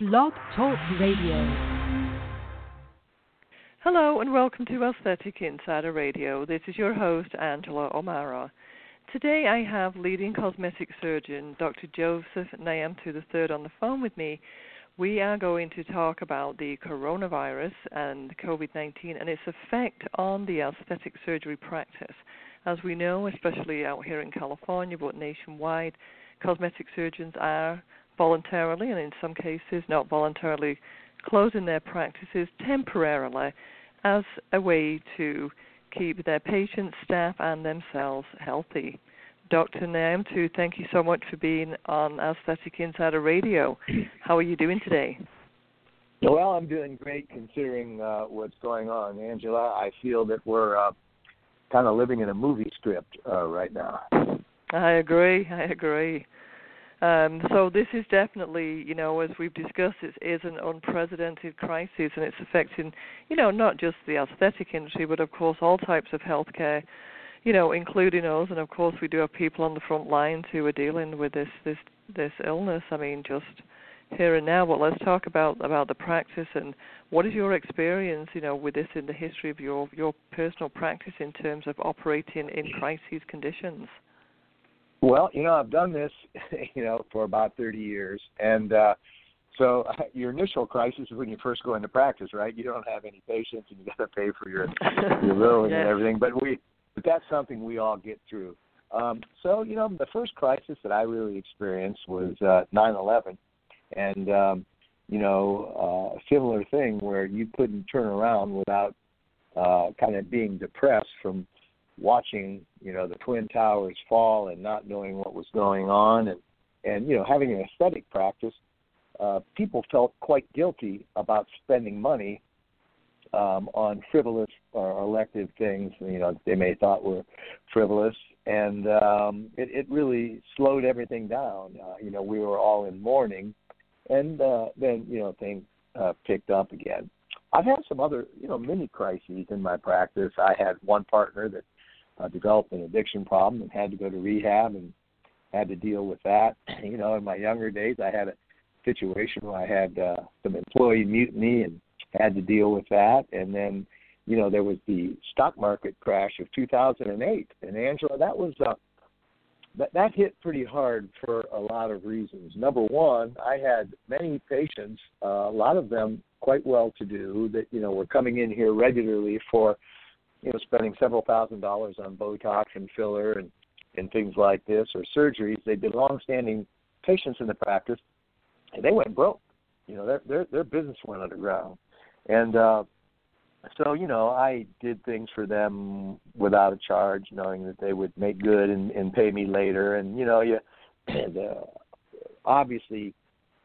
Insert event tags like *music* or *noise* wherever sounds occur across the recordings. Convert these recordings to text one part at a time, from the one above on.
Blog Talk Radio. Hello and welcome to Aesthetic Insider Radio. This is your host, Angela O'Mara. Today I have leading cosmetic surgeon Dr. Joseph Niamtu III on the phone with me. We are going to talk about the coronavirus and COVID 19 and its effect on the aesthetic surgery practice. As we know, especially out here in California, but nationwide, cosmetic surgeons are voluntarily and in some cases not voluntarily closing their practices temporarily as a way to keep their patients, staff, and themselves healthy. Dr. Niamtu, thank you so much for being on Aesthetic Insider Radio. How are you doing today? Well, I'm doing great considering uh, what's going on, Angela. I feel that we're uh, kind of living in a movie script uh, right now. I agree. I agree. Um, so this is definitely, you know, as we've discussed, it is an unprecedented crisis, and it's affecting, you know, not just the aesthetic industry, but of course all types of healthcare, you know, including us. And of course, we do have people on the front lines who are dealing with this this this illness. I mean, just here and now. But let's talk about about the practice and what is your experience, you know, with this in the history of your your personal practice in terms of operating in crisis conditions. Well, you know, I've done this, *laughs* you know, for about 30 years, and uh, so *laughs* your initial crisis is when you first go into practice, right? You don't have any patients, and you got to pay for your *laughs* your room yes. and everything. But we, but that's something we all get through. Um, so, you know, the first crisis that I really experienced was uh, 9/11, and um, you know, uh, a similar thing where you couldn't turn around without uh, kind of being depressed from watching you know the twin towers fall and not knowing what was going on and and you know having an aesthetic practice uh people felt quite guilty about spending money um on frivolous or elective things you know they may thought were frivolous. And um it it really slowed everything down. Uh, you know we were all in mourning and uh then you know things uh picked up again. I've had some other, you know, mini crises in my practice. I had one partner that uh, developed an addiction problem and had to go to rehab and had to deal with that. *clears throat* You know, in my younger days, I had a situation where I had uh, some employee mutiny and had to deal with that. And then, you know, there was the stock market crash of 2008. And Angela, that was uh, that that hit pretty hard for a lot of reasons. Number one, I had many patients, uh, a lot of them quite well to do, that you know were coming in here regularly for you know, spending several thousand dollars on Botox and filler and and things like this or surgeries. They've been long-standing patients in the practice, and they went broke. You know, their their their business went underground, and uh, so you know, I did things for them without a charge, knowing that they would make good and, and pay me later. And you know, you *clears throat* and, uh, obviously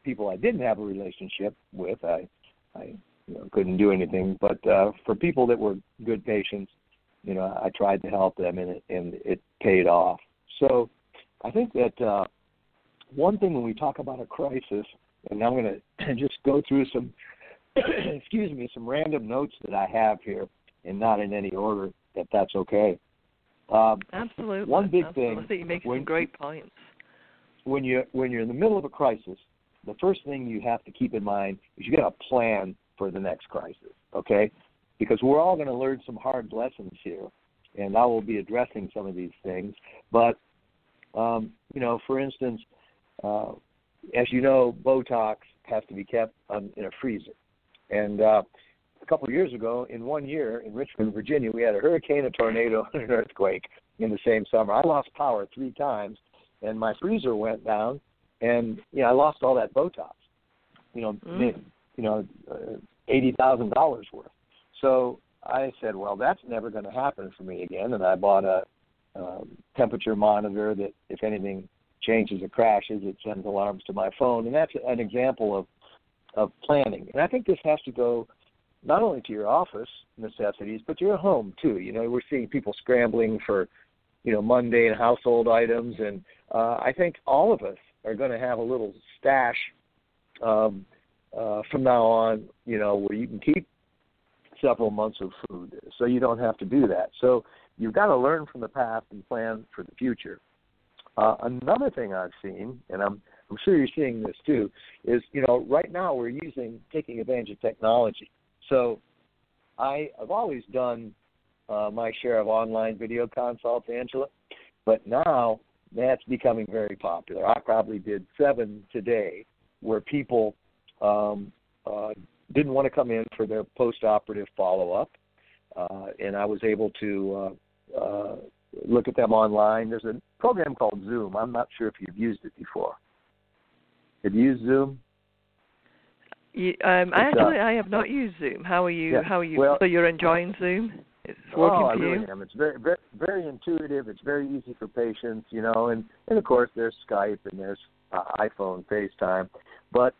people I didn't have a relationship with, I I you know, couldn't do anything. But uh, for people that were good patients, you know, I tried to help them, and it, and it paid off. So I think that uh, one thing when we talk about a crisis, and I'm going to *clears throat* just go through some, *clears throat* excuse me, some random notes that I have here, and not in any order. If that's okay. Um, Absolutely. One big Absolutely. thing. You make when, some great points. When you when you're in the middle of a crisis, the first thing you have to keep in mind is you got a plan for the next crisis, okay? Because we're all going to learn some hard lessons here, and I will be addressing some of these things. But, um, you know, for instance, uh, as you know, Botox has to be kept um, in a freezer. And uh, a couple of years ago, in one year in Richmond, Virginia, we had a hurricane, a tornado, *laughs* and an earthquake in the same summer. I lost power three times, and my freezer went down, and you know I lost all that Botox. You know, mm you know, uh, eighty thousand dollars worth. So I said, well, that's never going to happen for me again, and I bought a um, temperature monitor that, if anything changes or crashes, it sends alarms to my phone, and that's an example of of planning. And I think this has to go not only to your office necessities, but your home too. You know, we're seeing people scrambling for, you know, mundane household items, and uh, I think all of us are going to have a little stash um, uh, from now on, you know, where you can keep several months of food, so you don't have to do that. So you've got to learn from the past and plan for the future. Uh, another thing I've seen, and I'm I'm sure you're seeing this too, is you know right now we're using taking advantage of technology. So I have always done uh, my share of online video consults, Angela, but now that's becoming very popular. I probably did seven today where people um, uh, didn't want to come in for their post-operative follow-up, uh, and I was able to uh, uh, look at them online. There's a program called Zoom. I'm not sure if you've used it before. Have you used Zoom? You, um, actually, uh, I have not used Zoom. How are you? Yeah, how are you? well, so you're enjoying Zoom? It's working oh, I for really you. am. It's very, very, very intuitive. It's very easy for patients, you know, and and of course there's Skype and there's uh, iPhone, FaceTime, but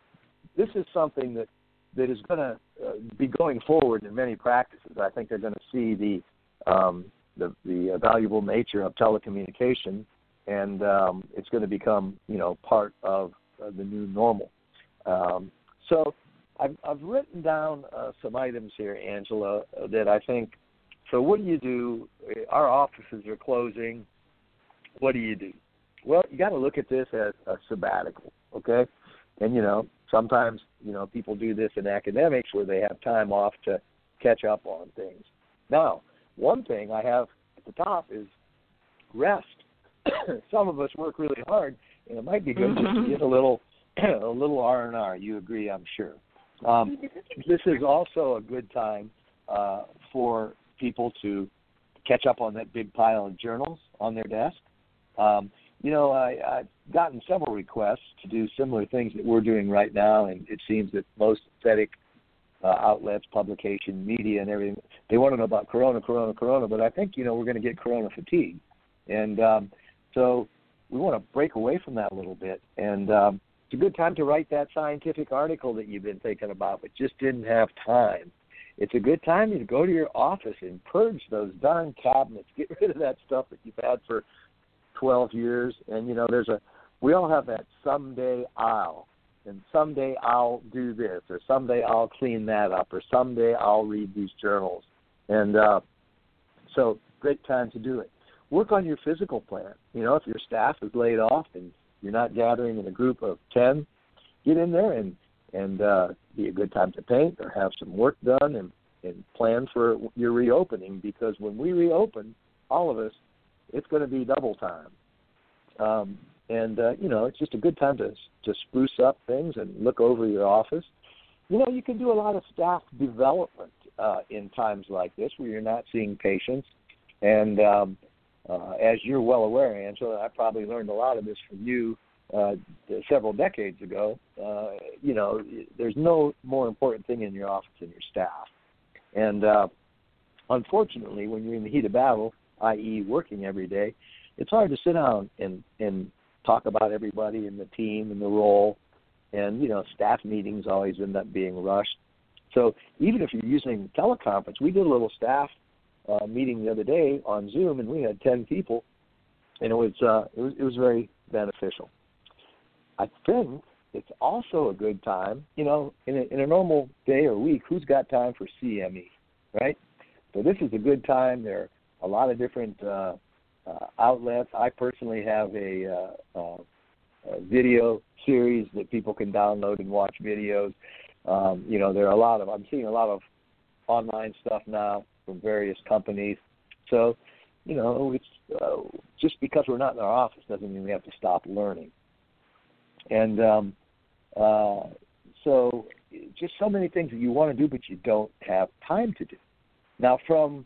this is something that that is going to uh, be going forward in many practices. I think they're going to see the um, the, the valuable nature of telecommunication, and um, it's going to become you know part of uh, the new normal. Um, so I've, I've written down uh, some items here, Angela, uh, that I think. So what do you do? Our offices are closing. What do you do? Well, you got to look at this as a sabbatical, okay? And you know, sometimes you know people do this in academics where they have time off to catch up on things. Now, one thing I have at the top is rest. *coughs* Some of us work really hard, and it might be good just to get a little *coughs* a little R and R. You agree, I'm sure. Um, this is also a good time uh, for people to catch up on that big pile of journals on their desk. Um, you know, I, I've gotten several requests to do similar things that we're doing right now, and it seems that most aesthetic uh, outlets, publication, media, and everything, they want to know about Corona, Corona, Corona. But I think you know we're going to get Corona fatigue, and um, so we want to break away from that a little bit. And um, it's a good time to write that scientific article that you've been thinking about, but just didn't have time. It's a good time to go to your office and purge those darn cabinets. Get rid of that stuff that you've had for 12 years. And you know, there's a we all have that someday I'll and someday I'll do this or someday I'll clean that up or someday I'll read these journals. And uh so great time to do it. Work on your physical plan. You know, if your staff is laid off and you're not gathering in a group of 10, get in there and and uh, be a good time to paint or have some work done and and plan for your reopening because when we reopen, all of us, it's going to be double time. Um, and uh, you know, it's just a good time to to spruce up things and look over your office. You know, you can do a lot of staff development uh, in times like this where you're not seeing patients. And um, uh, as you're well aware, Angela, I probably learned a lot of this from you uh, several decades ago. Uh, you know, there's no more important thing in your office than your staff. And uh, unfortunately, when you're in the heat of battle, i.e., working every day, it's hard to sit down and and talk about everybody and the team and the role. And you know, staff meetings always end up being rushed. So even if you're using teleconference, we did a little staff uh, meeting the other day on Zoom, and we had ten people, and it was uh, it was it was very beneficial. I think it's also a good time, you know, in a, in a normal day or week, who's got time for CME, right? So this is a good time. There a lot of different uh, uh, outlets. I personally have a, uh, uh, a video series that people can download and watch videos. Um, you know, there are a lot of. I'm seeing a lot of online stuff now from various companies. So, you know, it's uh, just because we're not in our office doesn't mean we have to stop learning. And um, uh, so, just so many things that you want to do, but you don't have time to do. Now, from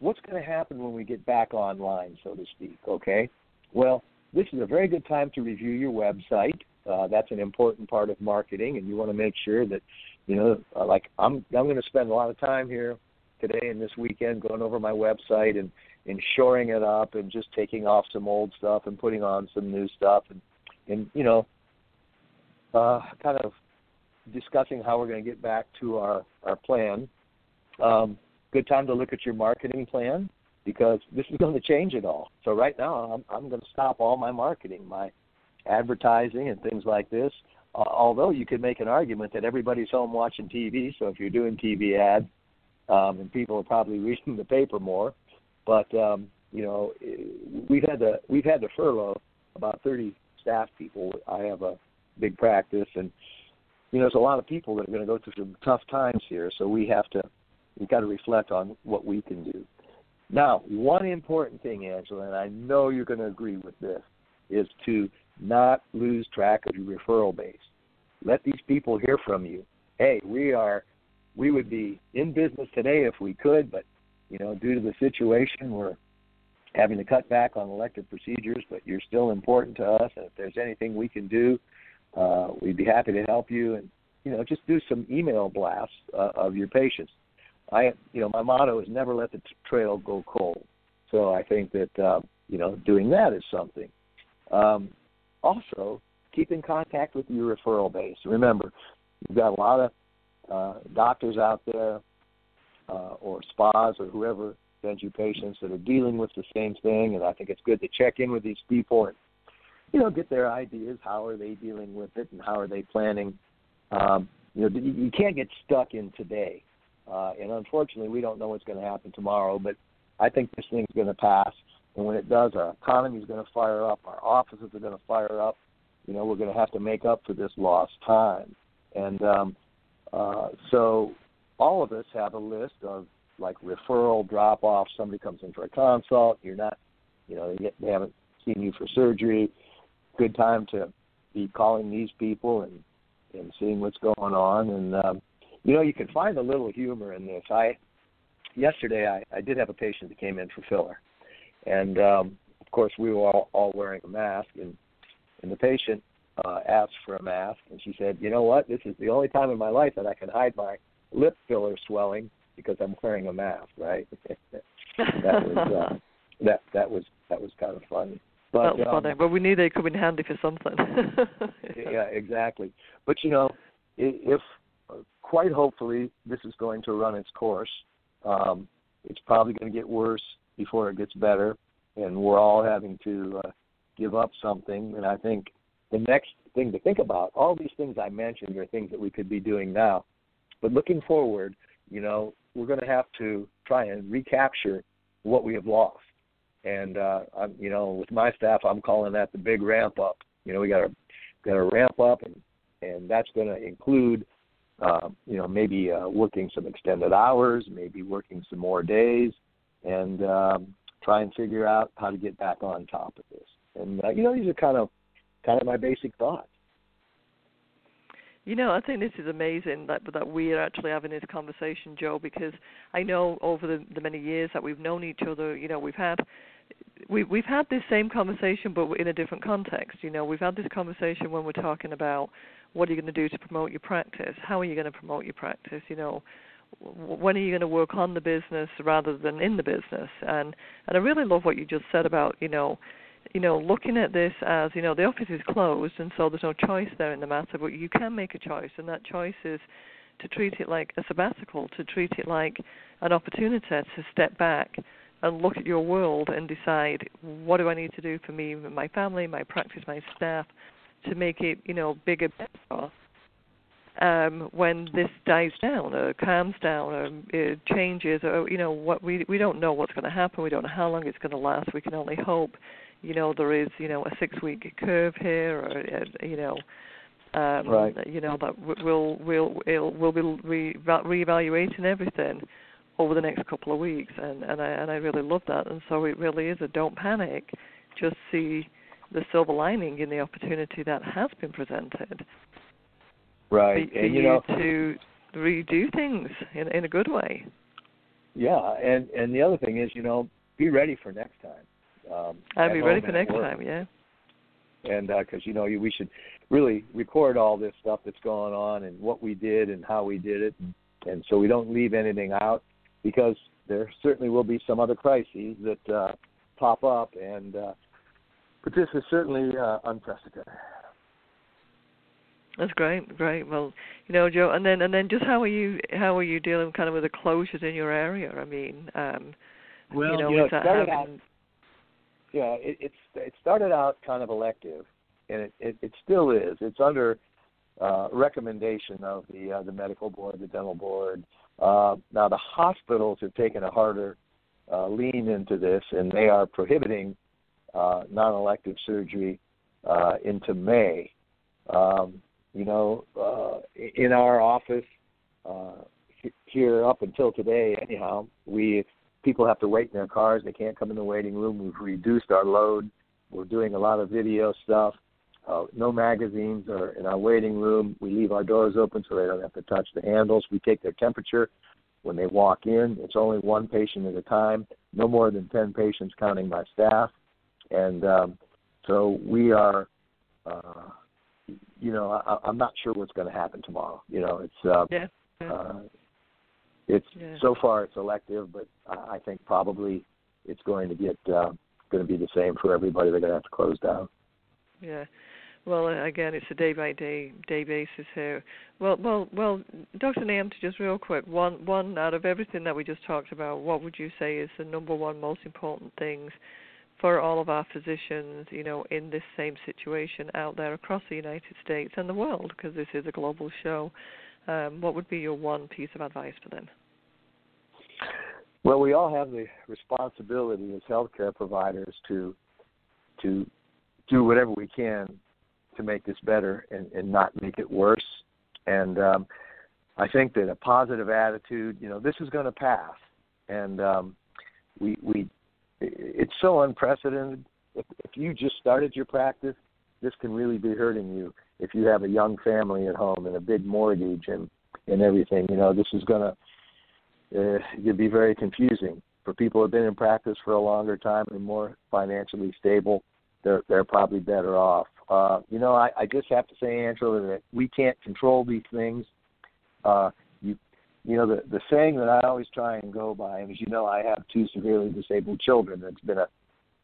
what's going to happen when we get back online, so to speak, okay? Well, this is a very good time to review your website. Uh, that's an important part of marketing, and you want to make sure that, you know, uh, like I'm, I'm going to spend a lot of time here today and this weekend going over my website and, and shoring it up and just taking off some old stuff and putting on some new stuff and, and you know, uh, kind of discussing how we're going to get back to our, our plan. Um, good time to look at your marketing plan because this is going to change it all. So right now, I'm, I'm going to stop all my marketing, my advertising and things like this. Uh, although you could make an argument that everybody's home watching TV, so if you're doing TV ads, um, and people are probably *laughs* reading the paper more, but um, you know we've had to we've had to furlough about 30 staff people. I have a big practice, and you know, there's a lot of people that are going to go through some tough times here. So we have to, we've got to reflect on what we can do. Now, one important thing, Angela, and I know you're going to agree with this, is to not lose track of your referral base. Let these people hear from you. Hey, we are, we would be in business today if we could, but you know, due to the situation, we're having to cut back on elective procedures, but you're still important to us. And if there's anything we can do, uh, we'd be happy to help you. And you know, just do some email blasts uh, of your patients. I, you know, my motto is never let the trail go cold. So I think that uh, you know, doing that is something. Um, also, keep in contact with your referral base. Remember, you've got a lot of uh, doctors out there, uh, or spas, or whoever sends you patients that are dealing with the same thing. And I think it's good to check in with these people and you know get their ideas. How are they dealing with it, and how are they planning? Um, you know, you can't get stuck in today. Uh, and unfortunately, we don't know what's going to happen tomorrow. But I think this thing's going to pass. And when it does, our economy is going to fire up. Our offices are going to fire up. You know, we're going to have to make up for this lost time. And um, uh, so, all of us have a list of like referral drop off. Somebody comes in for a consult. You're not, you know, they, get, they haven't seen you for surgery. Good time to be calling these people and and seeing what's going on. And um, you know, you can find a little humor in this. I yesterday I, I did have a patient that came in for filler, and um, of course we were all, all wearing a mask, and and the patient uh, asked for a mask, and she said, you know what, this is the only time in my life that I can hide my lip filler swelling because I'm wearing a mask, right? *laughs* that was uh, *laughs* that that was that was kind of funny. But, That's um, funny. Well, we knew they could be handy for something. *laughs* yeah, exactly. But you know, if quite hopefully this is going to run its course, um, it's probably going to get worse before it gets better, and we're all having to uh, give up something. And I think the next thing to think about, all these things I mentioned are things that we could be doing now. But looking forward, you know, we're going to have to try and recapture what we have lost. And uh, I'm, you know, with my staff, I'm calling that the big ramp up. You know, we got to got to ramp up, and and that's going to include, uh, you know, maybe uh, working some extended hours, maybe working some more days, and um, try and figure out how to get back on top of this. And uh, you know, these are kind of kind of my basic thoughts. You know, I think this is amazing that that we're actually having this conversation, Joe, because I know over the, the many years that we've known each other, you know, we've had we we've had this same conversation, but in a different context. You know, we've had this conversation when we're talking about what are you going to do to promote your practice? How are you going to promote your practice? You know, when are you going to work on the business rather than in the business? And and I really love what you just said about you know you know, looking at this as, you know, the office is closed and so there's no choice there in the matter, but you can make a choice and that choice is to treat it like a sabbatical, to treat it like an opportunity to step back and look at your world and decide what do I need to do for me, my family, my practice, my staff to make it, you know, bigger, better um, when this dies down or calms down or it changes or you know what we we don't know what's going to happen. We don't know how long it's going to last. We can only hope you know there is you know a six week curve here or uh, you know um right. you know that we'll we'll we'll we'll be re- reevaluating everything over the next couple of weeks. And and I and I really love that. And so it really is a don't panic. Just see the silver lining in the opportunity that has been presented right for, and you, you know to redo things in in a good way yeah and and the other thing is you know be ready for next time um, I'll be ready for next time. Yeah. And because uh, you know we should really record all this stuff that's going on and what we did and how we did it, and, and so we don't leave anything out because there certainly will be some other crises that uh, pop up, and uh, but this is certainly uh, unprecedented. That's great, great. Well, you know, Joe, and then and then just how are you how are you dealing kind of with the closures in your area? I mean, um, well, you know, you know is that having, out, yeah, it, it's it started out kind of elective, and it it, it still is. It's under uh, recommendation of the uh, the medical board, the dental board. Uh, now the hospitals have taken a harder uh, lean into this, and they are prohibiting uh, non-elective surgery uh, into May. Um, you know, uh, in our office uh, here up until today, anyhow, we people have to wait in their cars. They can't come in the waiting room. We've reduced our load. We're doing a lot of video stuff. Uh, no magazines are in our waiting room. We leave our doors open so they don't have to touch the handles. We take their temperature when they walk in. It's only one patient at a time. No more than ten patients, counting my staff. And um, so we are. Uh, you know, I, I'm not sure what's going to happen tomorrow. You know, it's uh, yeah. Uh, it's yeah. so far it's elective, but I think probably it's going to get uh, going to be the same for everybody. They're going to have to close down. Yeah. Well, again, it's a day by day day basis here. Well, well, well, Dr. Nayam, just real quick, one one out of everything that we just talked about, what would you say is the number one most important things for all of our physicians, you know, in this same situation out there across the United States and the world, because this is a global show? Um, what would be your one piece of advice for them? Well, we all have the responsibility as healthcare providers to to do whatever we can to make this better and, and not make it worse. And um, I think that a positive attitude, you know, this is going to pass, and um, we we it's so unprecedented. If, if you just started your practice, this can really be hurting you. If you have a young family at home and a big mortgage and and everything, you know, this is to uh, it'd be very confusing for people who have been in practice for a longer time and more financially stable. They're they're probably better off. Uh, you know, I, I just have to say, Angela, that we can't control these things. Uh, you know, the the saying that I always try and go by, and as you know, I have two severely disabled children. It's been a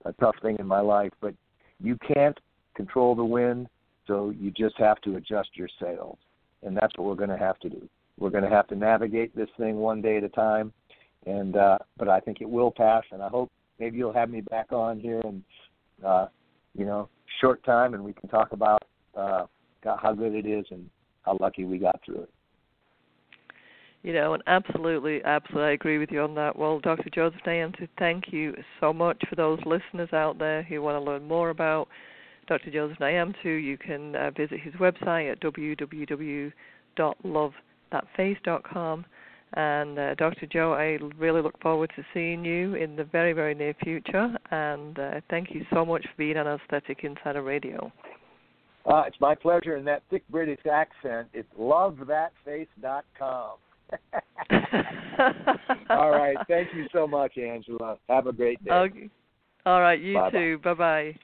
a tough thing in my life, but you can't control the wind, so you just have to adjust your sails, and that's what we're going to have to do. We're going to have to navigate this thing one day at a time, and uh, but I think it will pass, and I hope maybe you'll have me back on here and uh, you know short time, and we can talk about uh, how good it is and how lucky we got through it. You know, and absolutely, absolutely, I agree with you on that. Well, Dr. Joseph Nayam, thank you so much for those listeners out there who want to learn more about Dr. Joseph Niamtu. You can uh, visit his website at www.lovethatface.com. And uh, Dr. Joe, I really look forward to seeing you in the very, very near future. And uh, thank you so much for being on Aesthetic Insider Radio. Uh, it's my pleasure. And that thick British accent, it's lovethatface.com. *laughs* All right. Thank you so much, Angela. Have a great day. Okay. All right. You Bye-bye. too. Bye bye.